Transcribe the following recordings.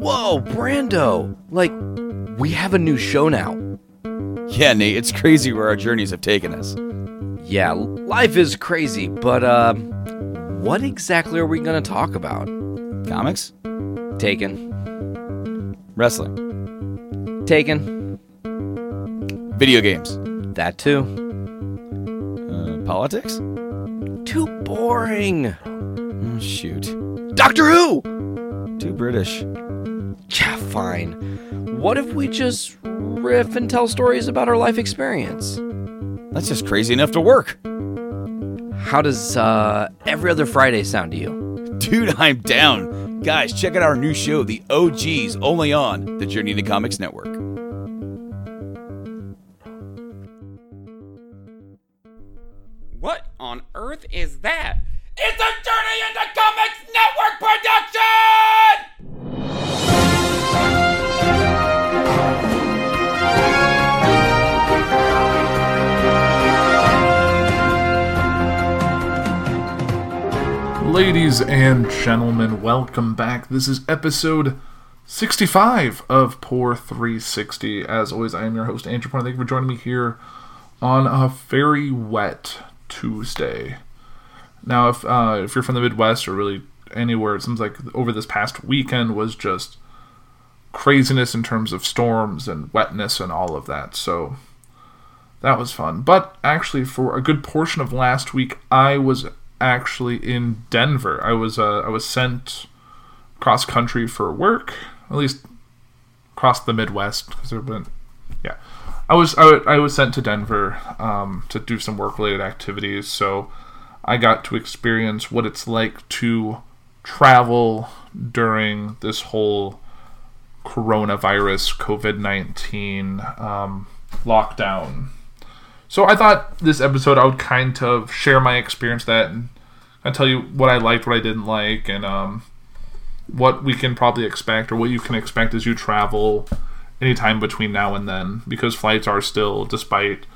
Whoa, Brando! Like, we have a new show now. Yeah, Nate, it's crazy where our journeys have taken us. Yeah, life is crazy, but, uh, what exactly are we gonna talk about? Comics? Taken. Wrestling? Taken. Video games? That too. Uh, politics? Too boring. Oh, shoot. Doctor Who! Too British. Yeah, fine. What if we just riff and tell stories about our life experience? That's just crazy enough to work. How does uh, every other Friday sound to you? Dude, I'm down. Guys, check out our new show, The OGs, only on the Journey to Comics Network. What on earth is that? Ladies and gentlemen, welcome back. This is episode 65 of Poor 360. As always, I am your host, Andrew Point. Thank you for joining me here on a very wet Tuesday. Now, if uh, if you're from the Midwest or really anywhere, it seems like over this past weekend was just craziness in terms of storms and wetness and all of that. So that was fun. But actually, for a good portion of last week, I was actually in Denver. I was uh, I was sent cross country for work, at least across the Midwest because there been yeah. I was I, I was sent to Denver um, to do some work related activities, so I got to experience what it's like to travel during this whole coronavirus COVID nineteen um, lockdown. So I thought this episode I would kind of share my experience that and I tell you what I liked, what I didn't like, and um, what we can probably expect or what you can expect as you travel anytime between now and then because flights are still despite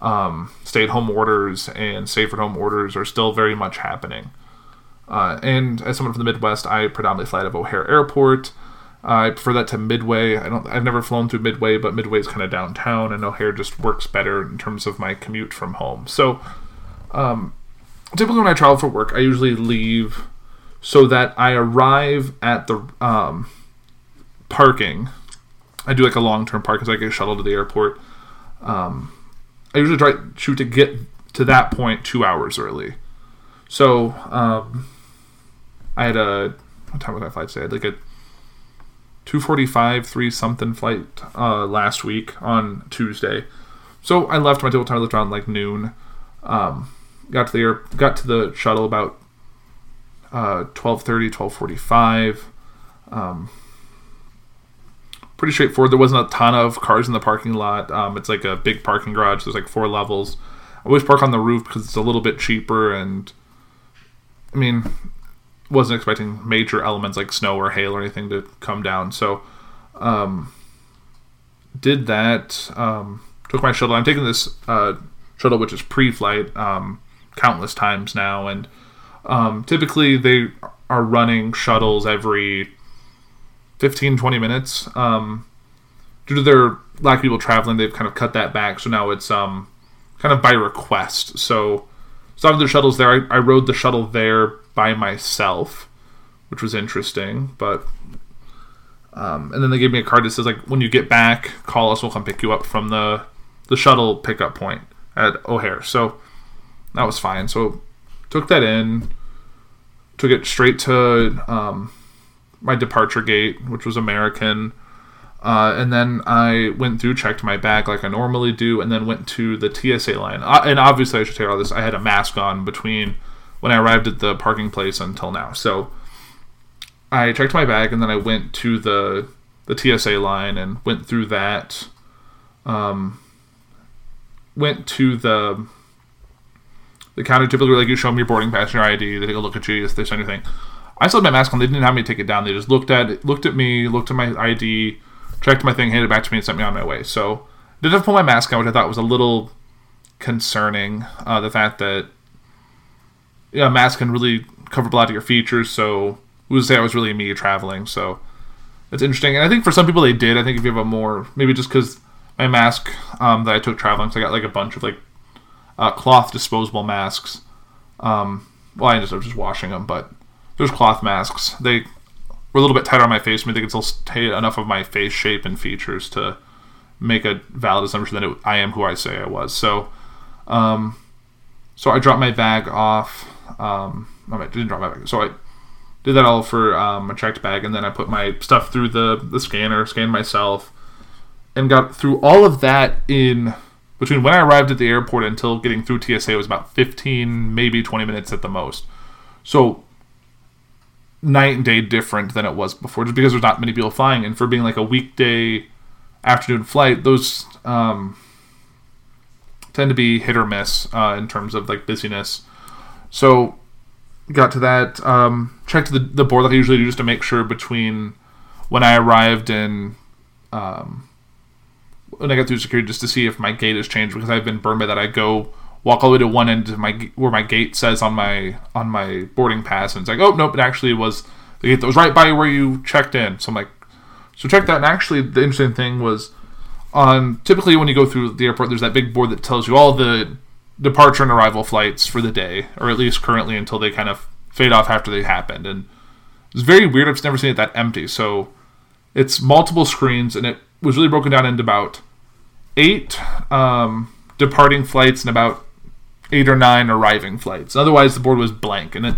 um, stay-at-home orders and safe-at-home orders are still very much happening. Uh, and as someone from the Midwest, I predominantly fly out of O'Hare Airport. I prefer that to Midway. I don't. I've never flown through Midway, but Midway is kind of downtown, and O'Hare just works better in terms of my commute from home. So, um, typically when I travel for work, I usually leave so that I arrive at the um, parking. I do like a long-term park because I get a shuttle to the airport. Um, I usually try shoot to get to that point two hours early. So um, I had a what time was my flight today? I had like a 245 3 something flight uh, last week on tuesday. So i left my typical time I left around like noon. Um, got to the air got to the shuttle about uh, 1230 1245 um, pretty straightforward. There wasn't a ton of cars in the parking lot. Um, it's like a big parking garage. There's like four levels. I always park on the roof because it's a little bit cheaper and i mean wasn't expecting major elements like snow or hail or anything to come down. So, um, did that. Um, took my shuttle. I'm taking this uh, shuttle, which is pre-flight, um, countless times now, and um, typically they are running shuttles every 15, 20 minutes. Um, due to their lack of people traveling, they've kind of cut that back. So now it's um, kind of by request. So, some of the shuttles there, I, I rode the shuttle there by myself, which was interesting. But um, and then they gave me a card that says like when you get back, call us. We'll come pick you up from the the shuttle pickup point at O'Hare. So that was fine. So took that in, took it straight to um, my departure gate, which was American. Uh, and then I went through, checked my bag like I normally do, and then went to the TSA line. Uh, and obviously, I should tell you all this. I had a mask on between when I arrived at the parking place until now. So I checked my bag, and then I went to the the TSA line and went through that. Um, went to the the counter. Typically, like you show them your boarding pass, your ID. They take a look at you if there's anything. I still had my mask on. They didn't have me take it down. They just looked at it, looked at me, looked at my ID, checked my thing, handed it back to me, and sent me on my way. So did have to pull my mask on, which I thought was a little concerning. Uh, the fact that yeah, a mask can really cover a lot of your features. So who's say I was really me traveling. So it's interesting, and I think for some people they did. I think if you have a more maybe just because my mask um, that I took traveling, so I got like a bunch of like uh, cloth disposable masks. Um, well, I ended up just washing them, but there's cloth masks. They were a little bit tighter on my face. I they could still stay enough of my face shape and features to make a valid assumption that it, I am who I say I was. So, um, so I dropped my bag off. Um, I didn't drop my bag. So I did that all for um, a checked bag, and then I put my stuff through the the scanner, scanned myself, and got through all of that in between when I arrived at the airport until getting through TSA was about 15, maybe 20 minutes at the most. So night and day different than it was before, just because there's not many people flying, and for being like a weekday afternoon flight, those um, tend to be hit or miss uh, in terms of like busyness. So got to that, um, checked the the board like I usually do just to make sure between when I arrived and um, when I got through security just to see if my gate has changed because I've been by that. I go walk all the way to one end of my where my gate says on my on my boarding pass, and it's like, oh nope, it actually was the gate that was right by where you checked in. So I'm like, so check that. And actually, the interesting thing was on typically when you go through the airport, there's that big board that tells you all the departure and arrival flights for the day, or at least currently until they kind of fade off after they happened. And it's very weird. I've never seen it that empty. So it's multiple screens, and it was really broken down into about eight um, departing flights and about eight or nine arriving flights. Otherwise, the board was blank, and it,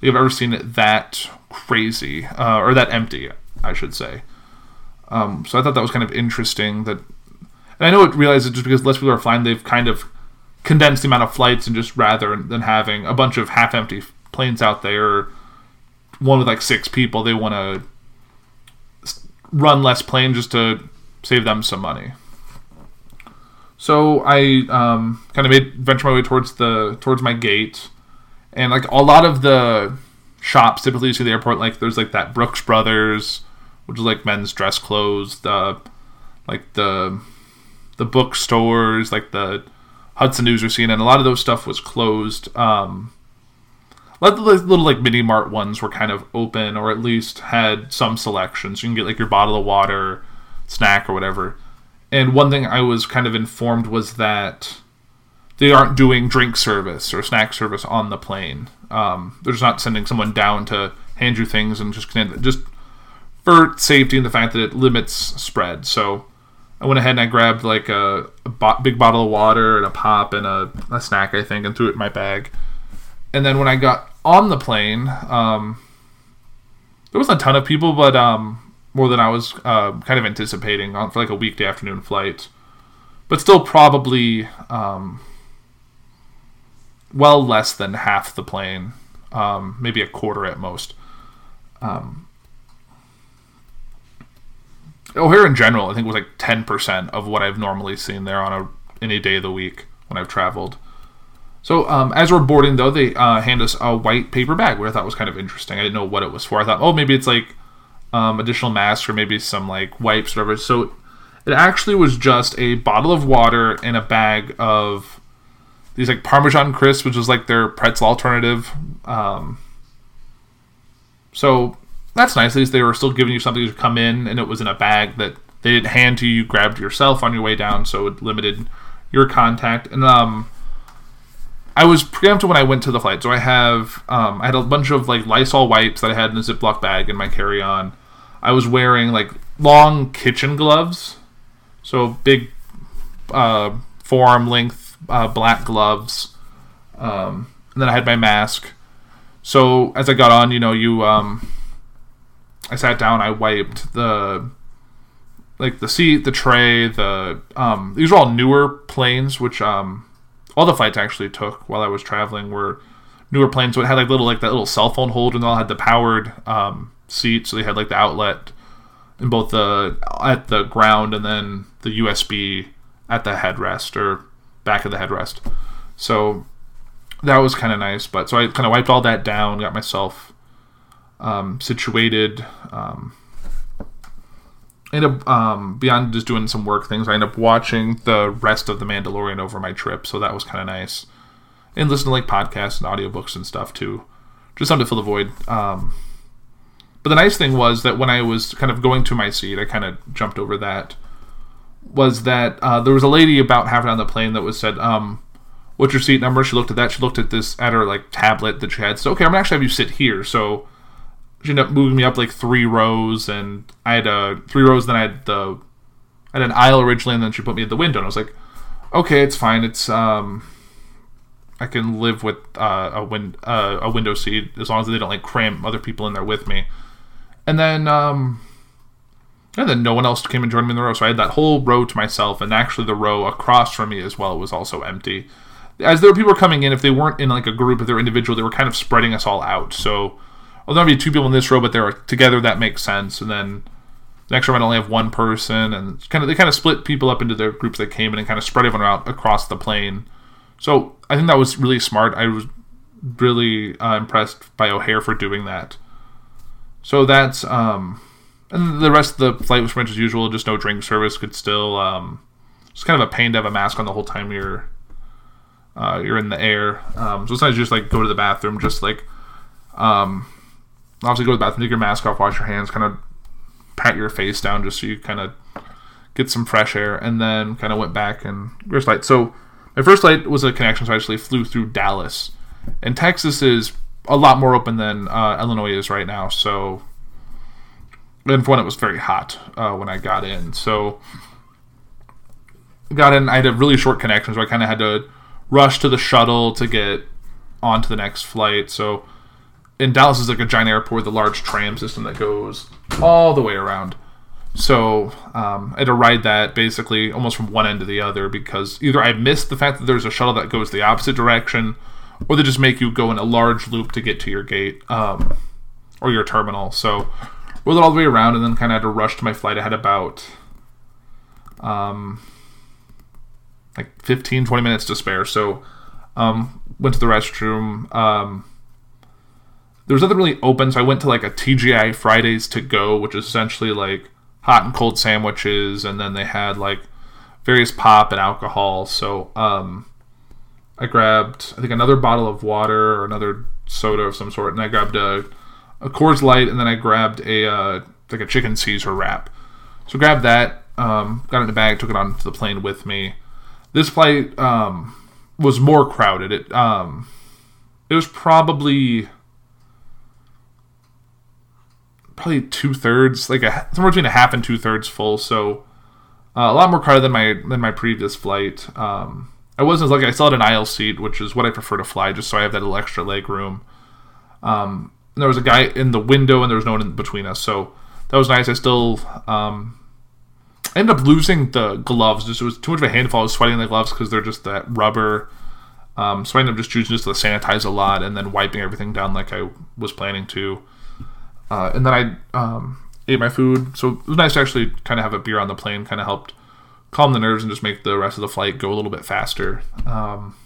you've ever seen it that crazy uh, or that empty, I should say. Um, so I thought that was kind of interesting. That, and I know it realizes just because less people are flying, they've kind of condensed the amount of flights and just rather than having a bunch of half-empty planes out there, one with like six people, they want to run less planes just to save them some money. So I um, kind of made venture my way towards the towards my gate, and like a lot of the shops typically you see the airport like there's like that Brooks Brothers, which is like men's dress clothes, the like the the bookstores, like the Hudson News or CNN. A lot of those stuff was closed. Um, of the little like mini mart ones were kind of open, or at least had some selections. You can get like your bottle of water, snack, or whatever. And one thing I was kind of informed was that they aren't doing drink service or snack service on the plane. Um, they're just not sending someone down to hand you things and just just for safety and the fact that it limits spread. So I went ahead and I grabbed like a, a bo- big bottle of water and a pop and a, a, snack, I think, and threw it in my bag. And then when I got on the plane, um, there wasn't a ton of people, but um, more than I was uh, kind of anticipating on for like a weekday afternoon flight, but still probably um, well less than half the plane, um, maybe a quarter at most. Um, O'Hare in general, I think was like ten percent of what I've normally seen there on a any day of the week when I've traveled. So um, as we're boarding, though, they uh, hand us a white paper bag, which I thought was kind of interesting. I didn't know what it was for. I thought, oh, maybe it's like um, additional masks or maybe some like wipes or whatever. So it actually was just a bottle of water and a bag of these like Parmesan crisps, which was like their pretzel alternative. Um, so that's nice. At least they were still giving you something to come in, and it was in a bag that they didn't hand to you. You grabbed yourself on your way down, so it limited your contact. And um, I was preempted when I went to the flight, so I have um, I had a bunch of like Lysol wipes that I had in a Ziploc bag in my carry-on. I was wearing like long kitchen gloves, so big uh, forearm length uh, black gloves, um, and then I had my mask. So as I got on, you know, you um, I sat down, I wiped the like the seat, the tray, the um, these are all newer planes, which um, all the flights actually took while I was traveling were newer planes. So it had like little like that little cell phone holder, and all had the powered um, seat, so they had like the outlet in both the at the ground and then the USB at the headrest or back of the headrest. So that was kind of nice. But so I kind of wiped all that down, got myself um, situated. Um, ended up um, beyond just doing some work things. I ended up watching the rest of the Mandalorian over my trip, so that was kind of nice. And listen to like podcasts and audiobooks and stuff too, just something to fill the void. Um, But the nice thing was that when I was kind of going to my seat, I kind of jumped over that. Was that uh, there was a lady about halfway on the plane that was said, um, "What's your seat number?" She looked at that. She looked at this at her like tablet that she had. So okay, I'm gonna actually have you sit here. So she ended up moving me up like three rows, and I had uh, three rows. Then I had the I had an aisle originally, and then she put me at the window. And I was like, okay, it's fine. It's um, I can live with uh, a win uh, a window seat as long as they don't like cram other people in there with me. And then um, and then no one else came and joined me in the row, so I had that whole row to myself, and actually the row across from me as well was also empty. As there were people coming in, if they weren't in like a group, if they were individual, they were kind of spreading us all out. So although there'd be two people in this row, but they're together, that makes sense. And then the next row might only have one person, and kind of they kind of split people up into their groups that came in and kind of spread everyone out across the plane. So I think that was really smart. I was really uh, impressed by O'Hare for doing that. So that's um, and the rest of the flight was pretty much as usual. Just no drink service. Could still um, it's kind of a pain to have a mask on the whole time you're uh, you're in the air. Um, so sometimes you just like go to the bathroom, just like um, obviously go to the bathroom, take your mask off, wash your hands, kind of pat your face down just so you kind of get some fresh air, and then kind of went back and first flight. So my first flight was a connection, so I actually flew through Dallas, and Texas is a lot more open than uh, Illinois is right now. So, and for it was very hot uh, when I got in. So, got in. I had a really short connection, so I kind of had to rush to the shuttle to get on to the next flight. So, in Dallas is like a giant airport with a large tram system that goes all the way around. So um, I had to ride that basically almost from one end to the other because either I missed the fact that there's a shuttle that goes the opposite direction, or they just make you go in a large loop to get to your gate um, or your terminal. So rode it all the way around and then kind of had to rush to my flight. I had about um, like 15, 20 minutes to spare. So um, went to the restroom. Um, there was nothing really open, so I went to like a TGI Fridays to go, which is essentially like hot and cold sandwiches, and then they had like various pop and alcohol. So um, I grabbed I think another bottle of water or another soda of some sort, and I grabbed a a Coors Light, and then I grabbed a uh, like a chicken Caesar wrap. So grabbed that, um, got it in the bag, took it onto the plane with me. This flight um, was more crowded. It um, it was probably probably two thirds, like a, somewhere between a half and two thirds full. So uh, a lot more crowded than my than my previous flight. Um, I wasn't as lucky. I still had an aisle seat, which is what I prefer to fly, just so I have that little extra leg room. Um, and there was a guy in the window, and there was no one in between us, so that was nice. I still um, I ended up losing the gloves. Just it was too much of a handful. I was sweating the gloves because they're just that rubber. Um, so I ended up just choosing just to sanitize a lot and then wiping everything down like I was planning to. Uh, and then I um, ate my food. So it was nice to actually kind of have a beer on the plane. Kind of helped calm the nerves and just make the rest of the flight go a little bit faster. Um,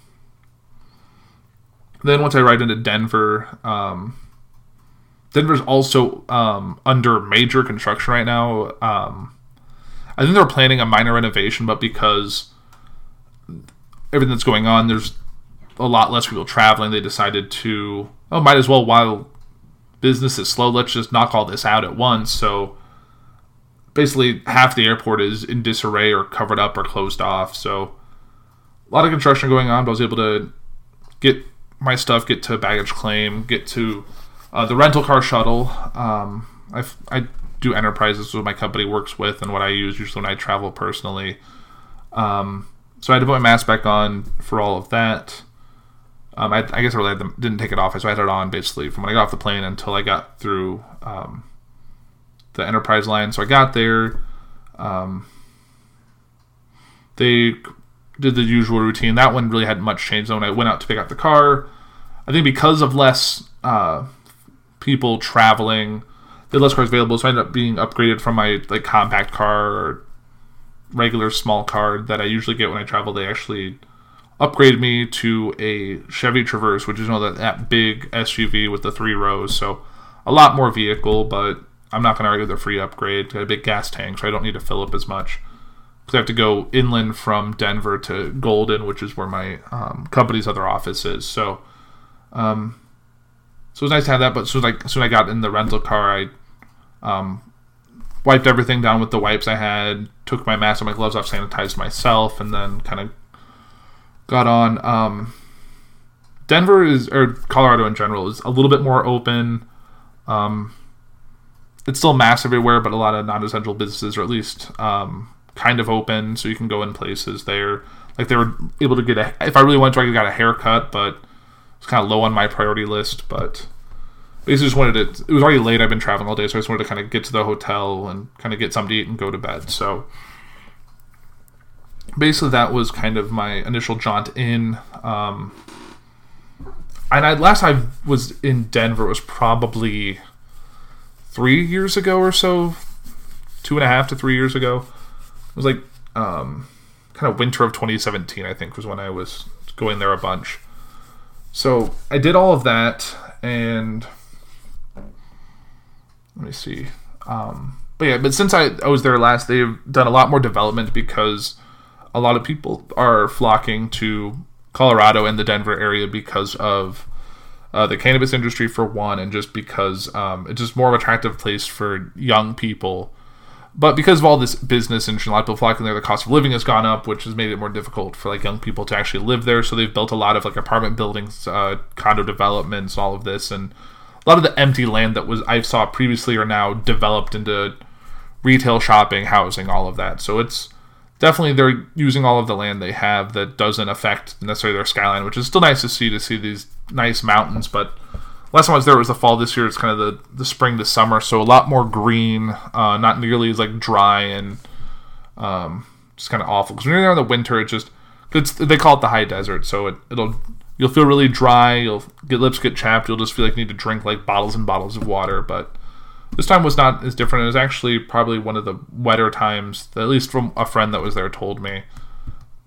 then once I arrived into Denver, um, Denver's also um, under major construction right now. Um, I think they're planning a minor renovation, but because everything that's going on, there's a lot less people traveling. They decided to, oh, might as well while business is slow. Let's just knock all this out at once. So basically, half the airport is in disarray or covered up or closed off. So a lot of construction going on. But I was able to get my stuff, get to baggage claim, get to uh, the rental car shuttle. Um, I do enterprises what my company works with and what I use usually when I travel personally. Um, so I had to put my mask back on for all of that. Um, I, I, guess I really didn't take it off. So I had it on basically from when I got off the plane until I got through um, the Enterprise line. So I got there. Um, they did the usual routine. That one really hadn't much changed. When I went out to pick up the car, I think because of less uh, people traveling, had less cars available. So I ended up being upgraded from my like compact car or regular small car that I usually get when I travel. They actually upgraded me to a Chevy Traverse, which is you know that, that big SUV with the three rows. So a lot more vehicle, but I'm not going to argue the free upgrade. Got a big gas tank, so I don't need to fill up as much. Because I have to go inland from Denver to Golden, which is where my um, company's other office is. So, um, so it was nice to have that. But soon I, soon I got in the rental car, I Um, wiped everything down with the wipes I had, took my mask and my gloves off, sanitized myself, and then kind of got on. Um, Denver is, or Colorado in general, is a little bit more open. Um, it's still mass everywhere, but a lot of non-essential businesses are at least um, kind of open, so you can go in places there. Like they were able to get a, if I really wanted to, I could got a haircut, but it's kind of low on my priority list. But basically, just wanted to. It was already late. I've been traveling all day, so I just wanted to kind of get to the hotel and kind of get something to eat and go to bed. So basically, that was kind of my initial jaunt in. Um, and I, last I was in Denver was probably three years ago or so, two and a half to three years ago. It was like um, kind of winter of 2017, I think, was when I was going there a bunch. So I did all of that, and let me see. Um, but yeah, but since I, I was there last, they've done a lot more development because a lot of people are flocking to Colorado and the Denver area because of uh, the cannabis industry for one, and just because um, it's just more of an attractive place for young people. But because of all this business and a lot of people flocking there, the cost of living has gone up, which has made it more difficult for like young people to actually live there. So they've built a lot of like apartment buildings, uh, condo developments, all of this, and a lot of the empty land that was I saw previously are now developed into retail shopping, housing, all of that. So it's definitely they're using all of the land they have that doesn't affect necessarily their skyline, which is still nice to see to see these nice mountains. But last time I was there was the fall. This year it's kind of the the spring to summer, so a lot more green, uh, not nearly as like dry and um, just kind of awful. Because when you're there in the winter, it just it's they call it the high desert, so it it'll you'll feel really dry. You'll get lips get chapped. You'll just feel like you need to drink like bottles and bottles of water, but this time was not as different. It was actually probably one of the wetter times, at least from a friend that was there told me,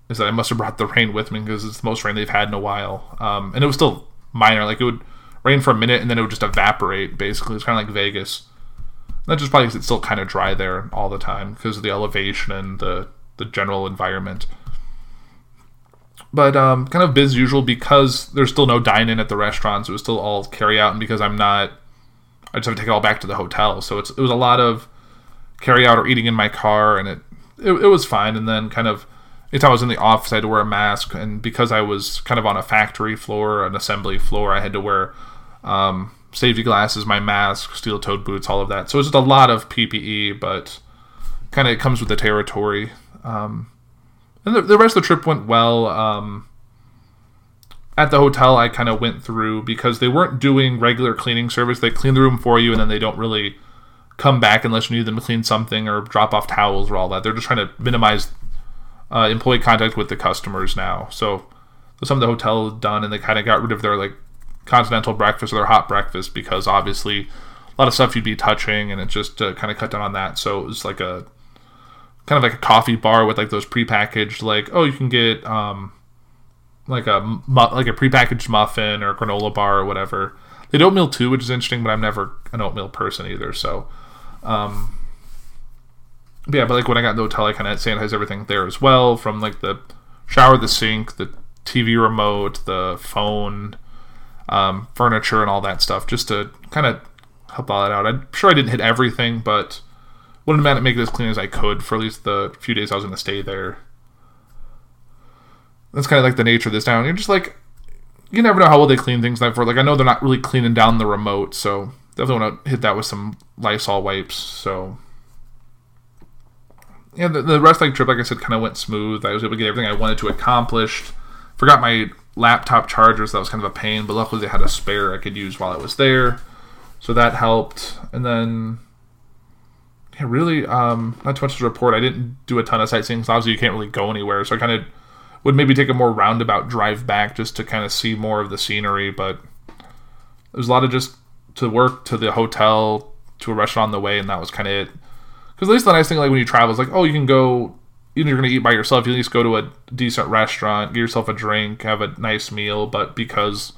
is that I must have brought the rain with me because it's the most rain they've had in a while. Um, and it was still minor. Like it would rain for a minute and then it would just evaporate, basically. It's kind of like Vegas. That's just probably because it's still kind of dry there all the time because of the elevation and the, the general environment. But um, kind of biz usual because there's still no dine in at the restaurants. It was still all carry out, and because I'm not I just have to take it all back to the hotel. So it's it was a lot of carry out or eating in my car, and it it, it was fine. And then kind of anytime I was in the office, I had to wear a mask, and because I was kind of on a factory floor, an assembly floor, I had to wear um, safety glasses, my mask, steel-toed boots, all of that. So it's just a lot of PPE, but kind of it comes with the territory. Um, and the, the rest of the trip went well. Um, at the hotel I kind of went through because they weren't doing regular cleaning service. They clean the room for you and then they don't really come back unless you need them to clean something or drop off towels or all that. They're just trying to minimize uh, employee contact with the customers now. So, so some of the hotel done and they kind of got rid of their like continental breakfast or their hot breakfast because obviously a lot of stuff you'd be touching and it just uh, kind of cut down on that. So it was like a kind of like a coffee bar with like those prepackaged like oh you can get um, like a like a prepackaged muffin or granola bar or whatever. They do oatmeal too, which is interesting, but I'm never an oatmeal person either. So, um, but yeah, but like when I got in the hotel, I kind of sanitized everything there as well, from like the shower, the sink, the TV remote, the phone, um, furniture, and all that stuff, just to kind of help all that out. I'm sure I didn't hit everything, but to make it as clean as I could for at least the few days I was going to stay there that's kind of like the nature of this town. You're just like, you never know how well they clean things like for. Like I know they're not really cleaning down the remote, so definitely want to hit that with some Lysol wipes. So yeah, the, the rest of the trip, like I said, kind of went smooth. I was able to get everything I wanted to accomplish. Forgot my laptop charger, so that was kind of a pain. But luckily, they had a spare I could use while I was there, so that helped. And then yeah, really, um, not too much to report. I didn't do a ton of sightseeing. So obviously, you can't really go anywhere, so I kind of would maybe take a more roundabout drive back just to kind of see more of the scenery. But there's a lot of just to work to the hotel to a restaurant on the way, and that was kind of it. Because at least the nice thing, like when you travel, is like, oh, you can go. Even if you're to eat by yourself, you at least go to a decent restaurant, get yourself a drink, have a nice meal. But because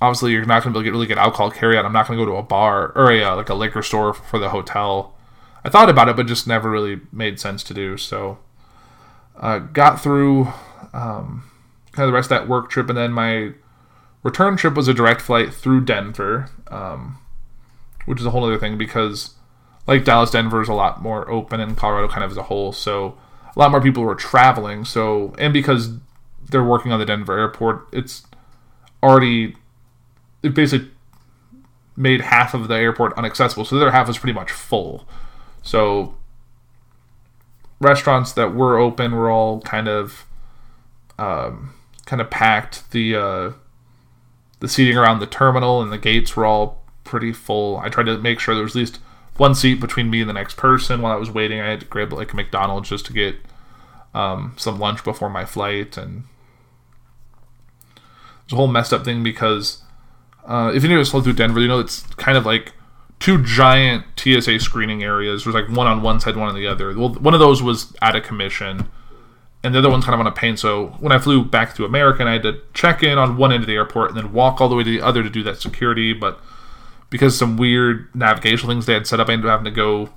obviously you're not going to be able to get really good alcohol carry out, I'm not going to go to a bar or a uh, like a liquor store for the hotel. I thought about it, but just never really made sense to do. So uh, got through um, kind of the rest of that work trip, and then my return trip was a direct flight through Denver, um, which is a whole other thing because like Dallas, Denver is a lot more open, and Colorado kind of as a whole. So a lot more people were traveling. So and because they're working on the Denver airport, it's already it basically made half of the airport unaccessible. So the other half was pretty much full. So restaurants that were open were all kind of um, kind of packed. The uh, the seating around the terminal and the gates were all pretty full. I tried to make sure there was at least one seat between me and the next person while I was waiting. I had to grab like a McDonald's just to get um, some lunch before my flight, and it's a whole messed up thing because uh, if you know flown through Denver, you know it's kind of like two giant TSA screening areas. There's like one on one side, one on the other. Well, one of those was out of commission, and the other one's kind of on a pain. So when I flew back to American, I had to check in on one end of the airport and then walk all the way to the other to do that security. But because some weird navigational things they had set up, I ended up having to go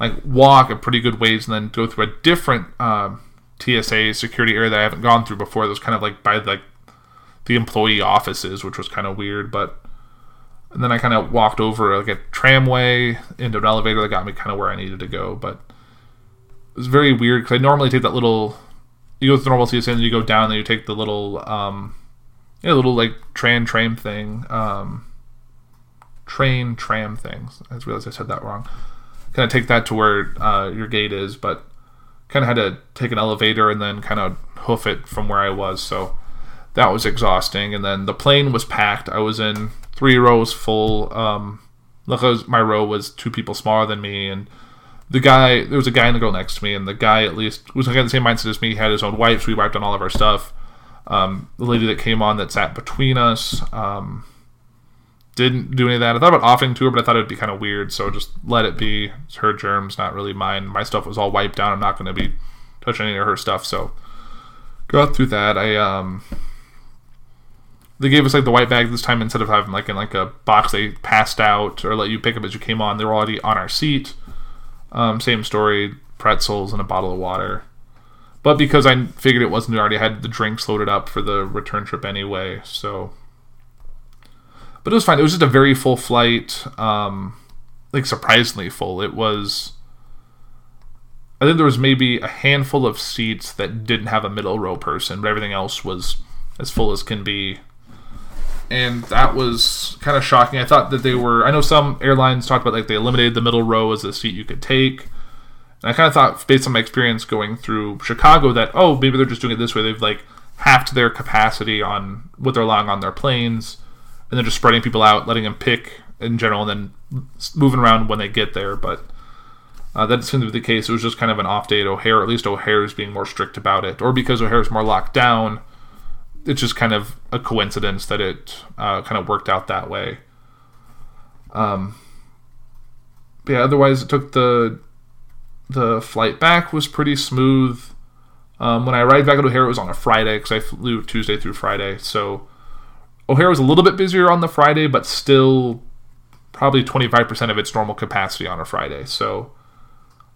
like walk a pretty good ways and then go through a different um, TSA security area that I haven't gone through before. That was kind of like by like the employee offices, which was kind of weird. But and then I kind of walked over like a tramway into an elevator that got me kind of where I needed to go. But it was very weird because I normally take that little. You go to the normal TSA and you go down, and then you take the little, um, yeah, little like tram tram thing, um, train tram things. I just realized I said that wrong. Kind of take that to where uh, your gate is, but kind of had to take an elevator and then kind of hoof it from where I was. So that was exhausting. And then the plane was packed. I was in three rows full. Um, was, my row was two people smaller than me, and the guy there was a guy and a girl next to me, and the guy at least was like the same mindset as me. He had his own wipes. we wiped on all of our stuff. Um, the lady that came on that sat between us um, didn't do any of that. I thought about offering to her, but I thought it'd be kind of weird, so just let it be. It's her germs, not really mine. My stuff was all wiped down. I'm not going to be touching any of her stuff, so go through that. I um they gave us like the white bag this time instead of having like in like a box they passed out or let you pick up as you came on. They were already on our seat. Um, same story, pretzels and a bottle of water. But because I figured it wasn't, I already had the drinks loaded up for the return trip anyway. So, but it was fine. It was just a very full flight, um, like surprisingly full. It was. I think there was maybe a handful of seats that didn't have a middle row person, but everything else was as full as can be and that was kind of shocking. I thought that they were. I know some airlines talked about like they eliminated the middle row as a seat you could take. And I kind of thought, based on my experience going through Chicago, that oh maybe they're just doing it this way. They've like halved their capacity on what they're allowing on their planes, and they're just spreading people out, letting them pick in general, and then moving around when they get there. But uh, that seemed to be the case. It was just kind of an off day at O'Hare. At least O'Hare is being more strict about it, or because O'Hare is more locked down it's just kind of a coincidence that it uh, kind of worked out that way. Um, yeah, otherwise it took the the flight back was pretty smooth. Um, when I arrived back at O'Hare, it was on a Friday because I flew Tuesday through Friday. So O'Hare was a little bit busier on the Friday, but still probably 25% of its normal capacity on a Friday. So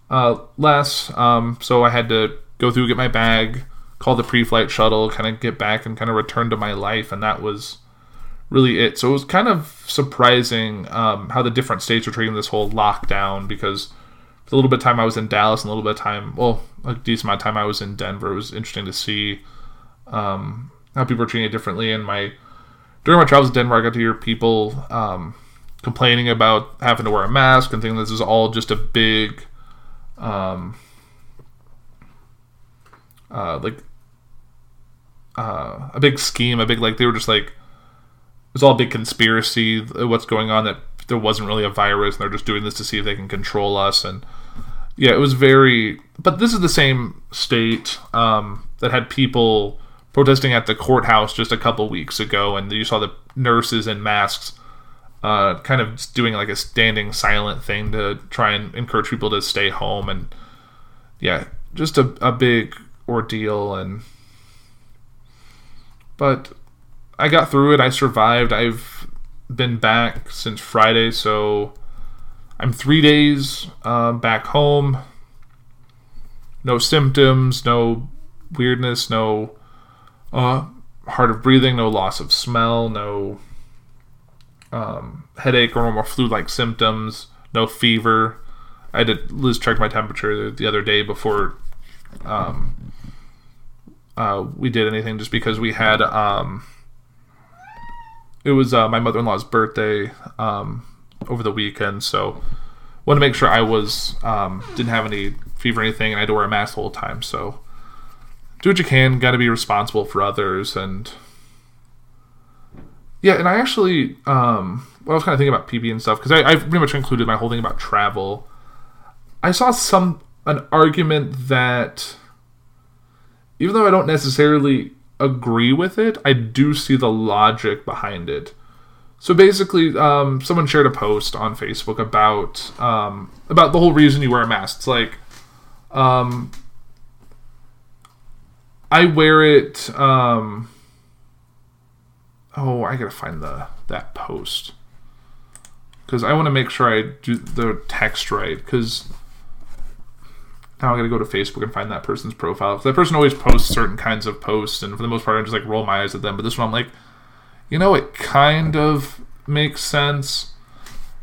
uh, less. Um, so I had to go through, get my bag, call the pre-flight shuttle, kind of get back and kind of return to my life, and that was really it. So it was kind of surprising um, how the different states were treating this whole lockdown because the little bit of time I was in Dallas and a little bit of time, well, a decent amount of time I was in Denver, it was interesting to see um, how people are treating it differently. And my during my travels to Denver, I got to hear people um, complaining about having to wear a mask and thinking this is all just a big, um, uh, like uh, a big scheme, a big like they were just like it was all a big conspiracy. What's going on that there wasn't really a virus, and they're just doing this to see if they can control us. And yeah, it was very. But this is the same state um, that had people protesting at the courthouse just a couple weeks ago, and you saw the nurses in masks. Uh, kind of doing like a standing silent thing to try and encourage people to stay home and yeah just a, a big ordeal and but I got through it. I survived. I've been back since Friday, so I'm three days uh, back home. No symptoms, no weirdness, no uh, hard of breathing, no loss of smell, no um, headache or normal flu-like symptoms. No fever. I had to Liz check my temperature the other day before um, uh, we did anything, just because we had um, it was uh, my mother-in-law's birthday um, over the weekend, so wanted to make sure I was um, didn't have any fever or anything, and I had to wear a mask the whole time. So do what you can. Got to be responsible for others, and yeah. And I actually, um, well, I was kind of thinking about PPE and stuff because I, I've pretty much included my whole thing about travel. I saw some an argument that even though I don't necessarily agree with it, I do see the logic behind it. So basically, um, someone shared a post on Facebook about um, about the whole reason you wear a mask. It's like, um, I wear it. Um, oh, I gotta find the that post because I want to make sure I do the text right. Because now I gotta go to Facebook and find that person's profile. 'Cause that person always posts certain kinds of posts, and for the most part, I just like roll my eyes at them. But this one, I'm like, you know, it kind of makes sense.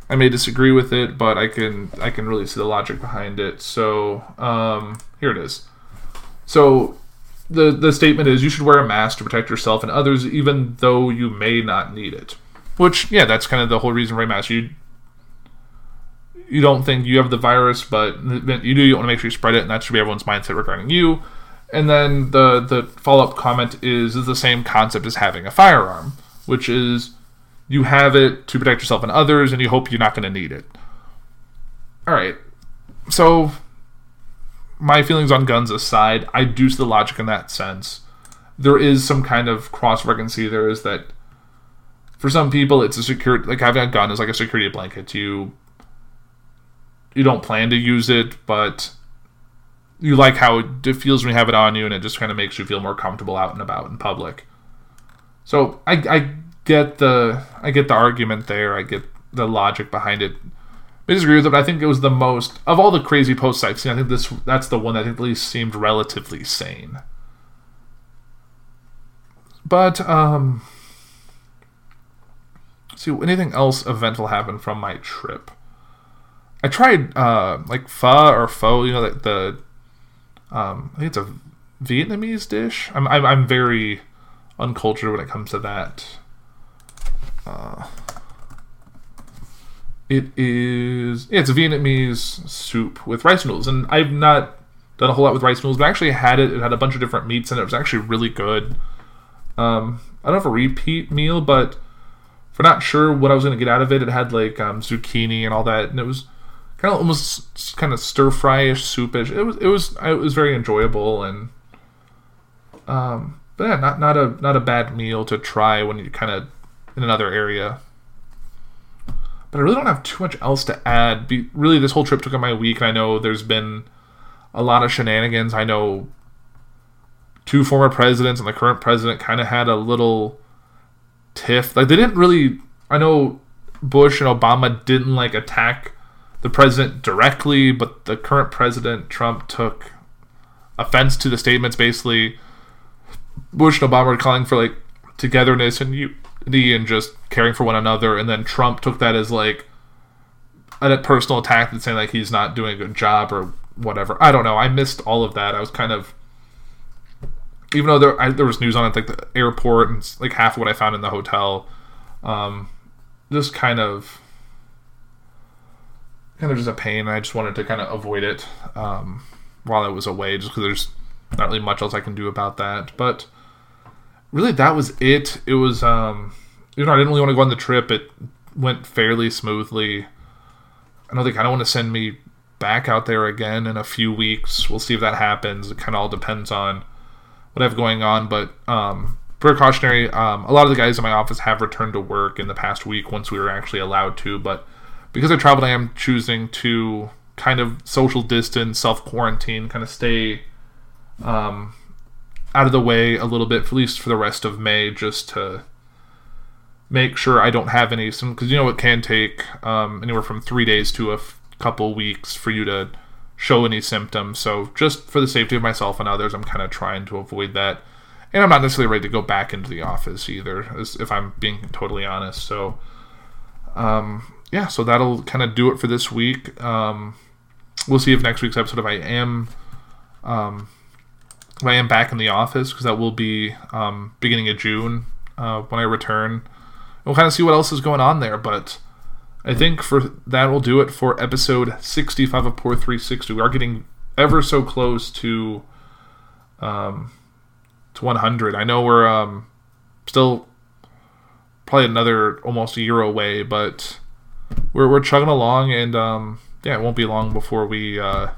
I may disagree with it, but I can I can really see the logic behind it. So um, here it is. So the the statement is you should wear a mask to protect yourself and others, even though you may not need it. Which yeah, that's kind of the whole reason for a mask. You you don't think you have the virus, but you do. You want to make sure you spread it, and that should be everyone's mindset regarding you. And then the the follow up comment is is the same concept as having a firearm, which is you have it to protect yourself and others, and you hope you're not going to need it. All right, so my feelings on guns aside, I do see the logic in that sense. There is some kind of can see there is that for some people it's a security like having a gun is like a security blanket. To you you don't plan to use it, but you like how it feels when you have it on you, and it just kind of makes you feel more comfortable out and about in public. So I, I get the I get the argument there. I get the logic behind it. I disagree with it, but I think it was the most of all the crazy posts I've seen. I think this that's the one that at least seemed relatively sane. But um, see anything else eventful happen from my trip. I tried uh, like pho or pho, you know, like the um, I think it's a Vietnamese dish. I'm, I'm I'm very uncultured when it comes to that. Uh, it is yeah, it's a Vietnamese soup with rice noodles, and I've not done a whole lot with rice noodles, but I actually had it. It had a bunch of different meats, and it it was actually really good. Um, I don't have a repeat meal, but for not sure what I was going to get out of it, it had like um, zucchini and all that, and it was kind of almost kind of stir fryish soupish. It was it was it was very enjoyable and um, but yeah, not not a not a bad meal to try when you're kind of in another area. But I really don't have too much else to add. Be, really, this whole trip took up my week, and I know there's been a lot of shenanigans. I know two former presidents and the current president kind of had a little tiff. Like they didn't really. I know Bush and Obama didn't like attack the president directly, but the current president Trump took offense to the statements. Basically, Bush and Obama were calling for like togetherness and unity and just caring for one another, and then Trump took that as like a personal attack and saying like he's not doing a good job or whatever. I don't know. I missed all of that. I was kind of even though there I, there was news on it like the airport and like half of what I found in the hotel. Um, just kind of kind of just a pain. I just wanted to kind of avoid it um, while I was away, just because there's not really much else I can do about that. But really, that was it. It was, um, you know, I didn't really want to go on the trip. It went fairly smoothly. I know they kind of want to send me back out there again in a few weeks. We'll see if that happens. It kind of all depends on what I have going on. But um, precautionary, um, a lot of the guys in my office have returned to work in the past week once we were actually allowed to. But because I traveled, I am choosing to kind of social distance, self quarantine, kind of stay um, out of the way a little bit, at least for the rest of May, just to make sure I don't have any because you know it can take um, anywhere from three days to a f- couple weeks for you to show any symptoms. So just for the safety of myself and others, I'm kind of trying to avoid that. And I'm not necessarily ready to go back into the office either, if I'm being totally honest. So um, yeah, so that'll kind of do it for this week. Um, we'll see if next week's episode, if I am, um, if I am back in the office, because that will be um, beginning of June uh, when I return. We'll kind of see what else is going on there, but I think for that will do it for episode 65 of Poor 360. We are getting ever so close to um, to 100. I know we're um, still probably another almost a year away, but we're we're chugging along, and um, yeah, it won't be long before we uh,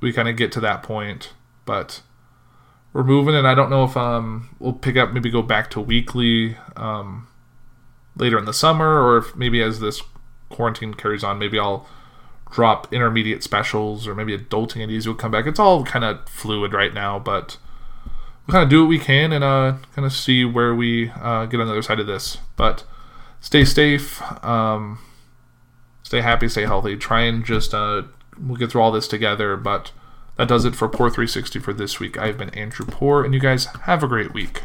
we kind of get to that point. But we're moving, and I don't know if um, we'll pick up, maybe go back to weekly um, later in the summer, or if maybe as this quarantine carries on, maybe I'll drop intermediate specials, or maybe adulting and easy will come back. It's all kind of fluid right now, but we'll kind of do what we can and uh, kind of see where we uh, get on the other side of this. But stay safe, um, stay happy, stay healthy. Try and just uh, we'll get through all this together. But that does it for Poor 360 for this week. I've been Andrew Poor, and you guys have a great week.